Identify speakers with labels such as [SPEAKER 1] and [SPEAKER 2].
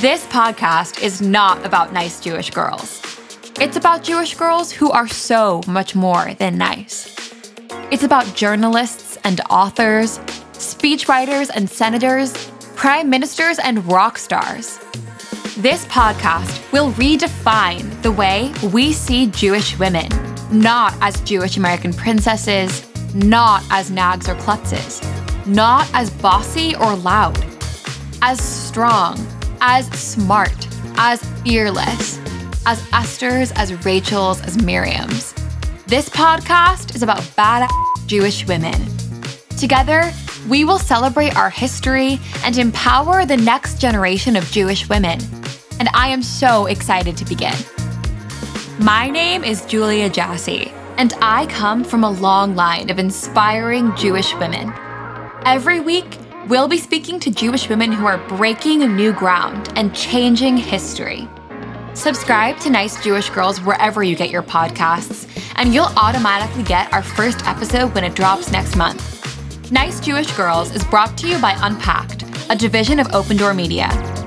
[SPEAKER 1] This podcast is not about nice Jewish girls. It's about Jewish girls who are so much more than nice. It's about journalists and authors, speechwriters and senators, prime ministers and rock stars. This podcast will redefine the way we see Jewish women, not as Jewish American princesses, not as nags or klutzes, not as bossy or loud, as strong, as smart, as fearless, as Esther's, as Rachel's, as Miriam's. This podcast is about badass Jewish women. Together, we will celebrate our history and empower the next generation of Jewish women and I am so excited to begin. My name is Julia Jassey, and I come from a long line of inspiring Jewish women. Every week, we'll be speaking to Jewish women who are breaking new ground and changing history. Subscribe to Nice Jewish Girls wherever you get your podcasts, and you'll automatically get our first episode when it drops next month. Nice Jewish Girls is brought to you by Unpacked, a division of OpenDor Media